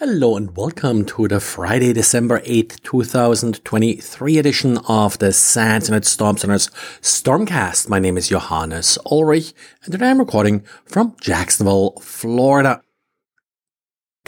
Hello and welcome to the Friday, December 8th, 2023 edition of the SANS Internet Storm Center's Stormcast. My name is Johannes Ulrich and today I'm recording from Jacksonville, Florida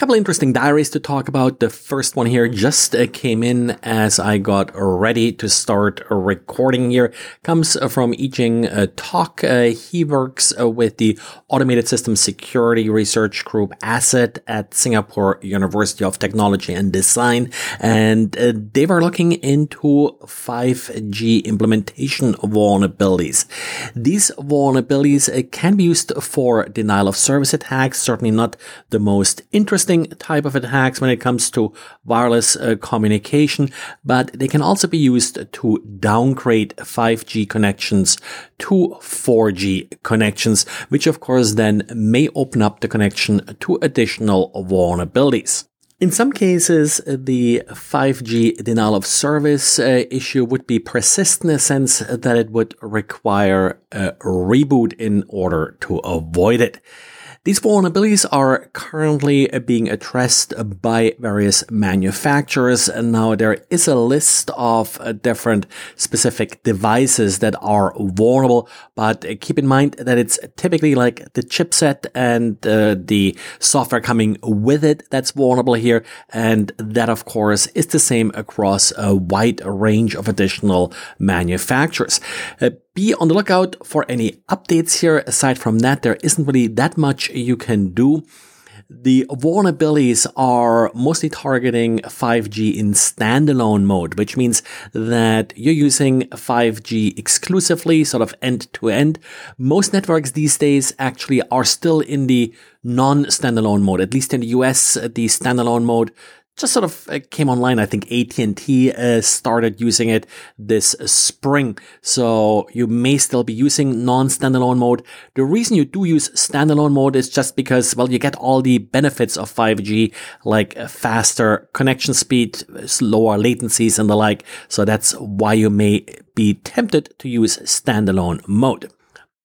couple interesting diaries to talk about. The first one here just uh, came in as I got ready to start recording here. Comes from Yijing uh, Talk. Uh, he works uh, with the Automated System Security Research Group ASSET at Singapore University of Technology and Design. And they were looking into 5G implementation vulnerabilities. These vulnerabilities can be used for denial of service attacks. Certainly not the most interesting interesting type of attacks when it comes to wireless uh, communication, but they can also be used to downgrade 5G connections to 4G connections, which of course then may open up the connection to additional vulnerabilities. In some cases, the 5G denial of service uh, issue would be persistent in the sense that it would require a reboot in order to avoid it. These vulnerabilities are currently being addressed by various manufacturers. And now there is a list of uh, different specific devices that are vulnerable, but keep in mind that it's typically like the chipset and uh, the software coming with it that's vulnerable here. And that, of course, is the same across a wide range of additional manufacturers. Uh, be on the lookout for any updates here. Aside from that, there isn't really that much you can do. The vulnerabilities are mostly targeting 5G in standalone mode, which means that you're using 5G exclusively, sort of end to end. Most networks these days actually are still in the non-standalone mode. At least in the US, the standalone mode just sort of uh, came online. I think AT&T uh, started using it this spring. So you may still be using non-standalone mode. The reason you do use standalone mode is just because, well, you get all the benefits of 5G, like faster connection speed, lower latencies and the like. So that's why you may be tempted to use standalone mode.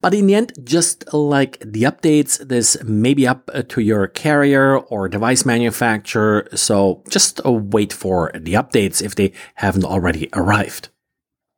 But in the end, just like the updates, this may be up uh, to your carrier or device manufacturer. So just uh, wait for the updates if they haven't already arrived.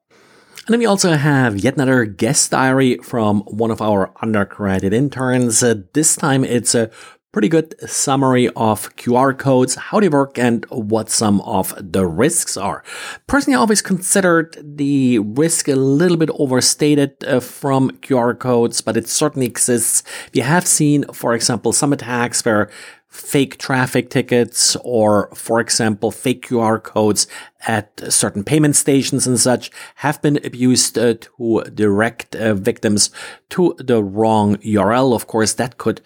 And then we also have yet another guest diary from one of our undergraduate interns. Uh, this time it's a pretty good summary of QR codes, how they work, and what some of the risks are. Personally, I always considered the risk a little bit overstated uh, from QR codes, but it certainly exists. We have seen, for example, some attacks where fake traffic tickets or, for example, fake QR codes at certain payment stations and such have been abused uh, to direct uh, victims to the wrong URL. Of course, that could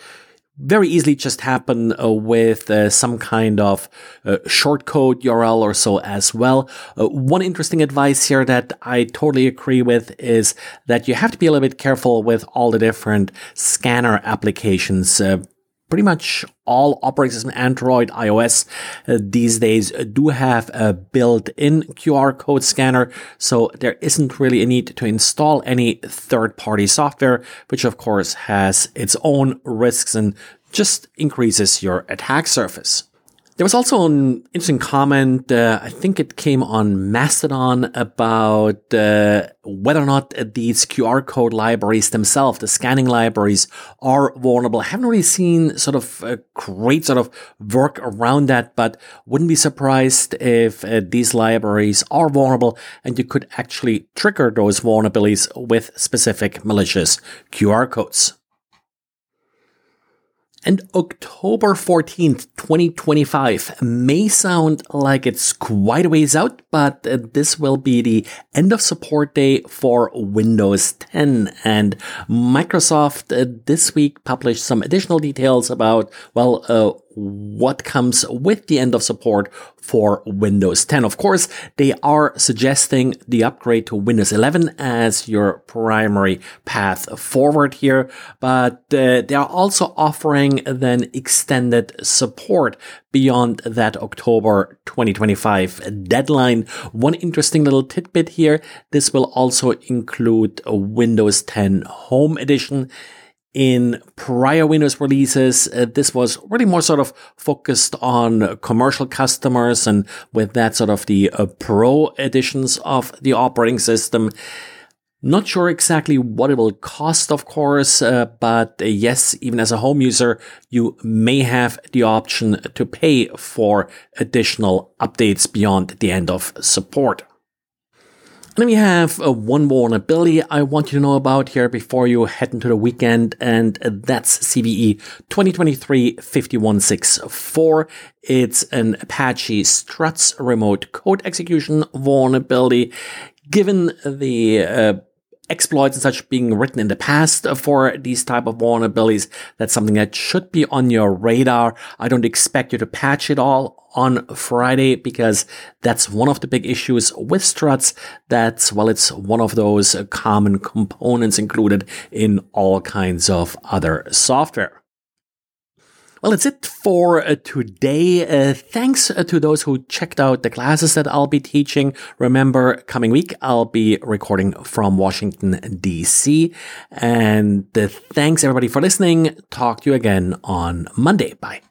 very easily just happen uh, with uh, some kind of uh, shortcode URL or so as well. Uh, one interesting advice here that I totally agree with is that you have to be a little bit careful with all the different scanner applications uh, pretty much all operating system, Android, iOS uh, these days do have a built-in QR code scanner. So there isn't really a need to install any third-party software, which of course has its own risks and just increases your attack surface. There was also an interesting comment, uh, I think it came on Mastodon about uh, whether or not these QR code libraries themselves, the scanning libraries, are vulnerable. I haven't really seen sort of a great sort of work around that, but wouldn't be surprised if uh, these libraries are vulnerable and you could actually trigger those vulnerabilities with specific malicious QR codes. And October 14th, 2025 may sound like it's quite a ways out, but uh, this will be the end of support day for Windows 10. And Microsoft uh, this week published some additional details about, well, uh, what comes with the end of support for Windows 10. Of course, they are suggesting the upgrade to Windows 11 as your primary path forward here, but uh, they are also offering then extended support beyond that October 2025 deadline. One interesting little tidbit here. This will also include a Windows 10 Home Edition in prior Windows releases, uh, this was really more sort of focused on commercial customers and with that sort of the uh, pro editions of the operating system. Not sure exactly what it will cost, of course, uh, but uh, yes, even as a home user, you may have the option to pay for additional updates beyond the end of support. And we have uh, one more vulnerability I want you to know about here before you head into the weekend, and that's CVE 2023-5164. It's an Apache Struts remote code execution vulnerability. Given the uh, exploits and such being written in the past for these type of vulnerabilities. That's something that should be on your radar. I don't expect you to patch it all on Friday because that's one of the big issues with struts. That's, well, it's one of those common components included in all kinds of other software. Well, that's it for uh, today. Uh, thanks uh, to those who checked out the classes that I'll be teaching. Remember, coming week, I'll be recording from Washington, D.C. And uh, thanks everybody for listening. Talk to you again on Monday. Bye.